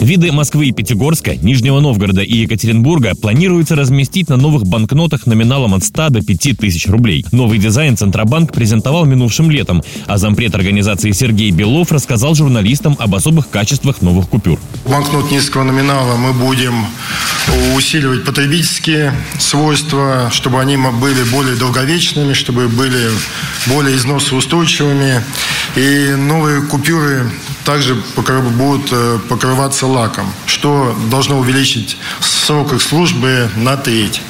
Виды Москвы и Пятигорска, Нижнего Новгорода и Екатеринбурга планируется разместить на новых банкнотах номиналом от 100 до 5 тысяч рублей. Новый дизайн Центробанк презентовал минувшим летом, а зампред организации Сергей Белов рассказал журналистам об особых качествах новых купюр. Банкнот низкого номинала мы будем усиливать потребительские свойства, чтобы они были более долговечными, чтобы были более износоустойчивыми. И новые купюры также будут э, покрываться лаком, что должно увеличить срок их службы на треть.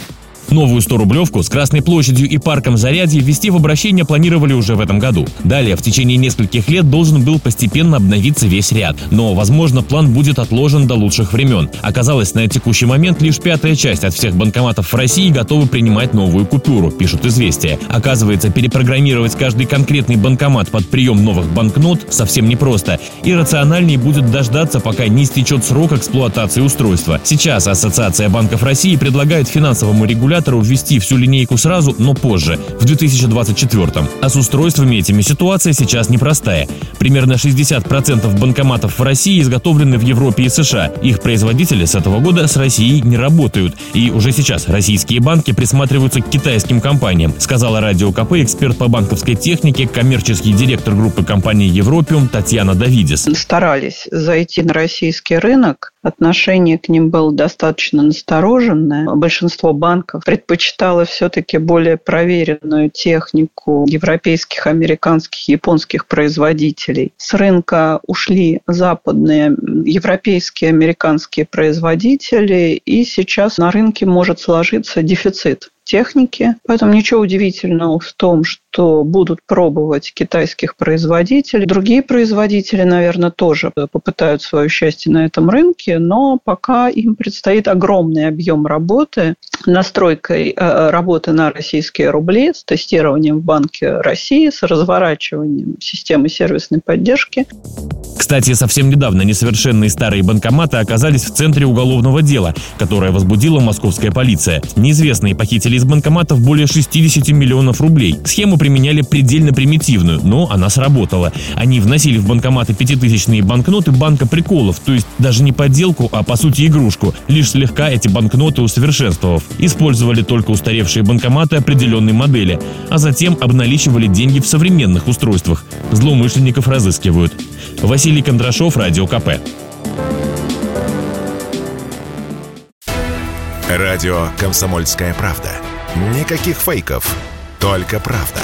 Новую 100-рублевку с Красной площадью и парком Зарядье ввести в обращение планировали уже в этом году. Далее, в течение нескольких лет должен был постепенно обновиться весь ряд. Но, возможно, план будет отложен до лучших времен. Оказалось, на текущий момент лишь пятая часть от всех банкоматов в России готовы принимать новую купюру, пишут «Известия». Оказывается, перепрограммировать каждый конкретный банкомат под прием новых банкнот совсем непросто. И рациональнее будет дождаться, пока не истечет срок эксплуатации устройства. Сейчас Ассоциация банков России предлагает финансовому регулятору регулятору ввести всю линейку сразу, но позже, в 2024. А с устройствами этими ситуация сейчас непростая. Примерно 60% банкоматов в России изготовлены в Европе и США. Их производители с этого года с Россией не работают. И уже сейчас российские банки присматриваются к китайским компаниям, сказала Радио КП эксперт по банковской технике, коммерческий директор группы компании Европиум Татьяна Давидис. Старались зайти на российский рынок, отношение к ним было достаточно настороженное. Большинство банков предпочитало все-таки более проверенную технику европейских, американских, японских производителей. С рынка ушли западные, европейские, американские производители, и сейчас на рынке может сложиться дефицит техники. Поэтому ничего удивительного в том, что будут пробовать китайских производителей. Другие производители, наверное, тоже попытают свое счастье на этом рынке, но пока им предстоит огромный объем работы, настройкой э, работы на российские рубли, с тестированием в Банке России, с разворачиванием системы сервисной поддержки. Кстати, совсем недавно несовершенные старые банкоматы оказались в центре уголовного дела, которое возбудила московская полиция. Неизвестные похитили из банкоматов более 60 миллионов рублей. Схему применяли предельно примитивную, но она сработала. Они вносили в банкоматы пятитысячные банкноты банка приколов, то есть даже не подделку, а по сути игрушку, лишь слегка эти банкноты усовершенствовав. Использовали только устаревшие банкоматы определенной модели, а затем обналичивали деньги в современных устройствах. Злоумышленников разыскивают. Василий Кондрашов, Радио КП. Радио «Комсомольская правда». Никаких фейков, только правда.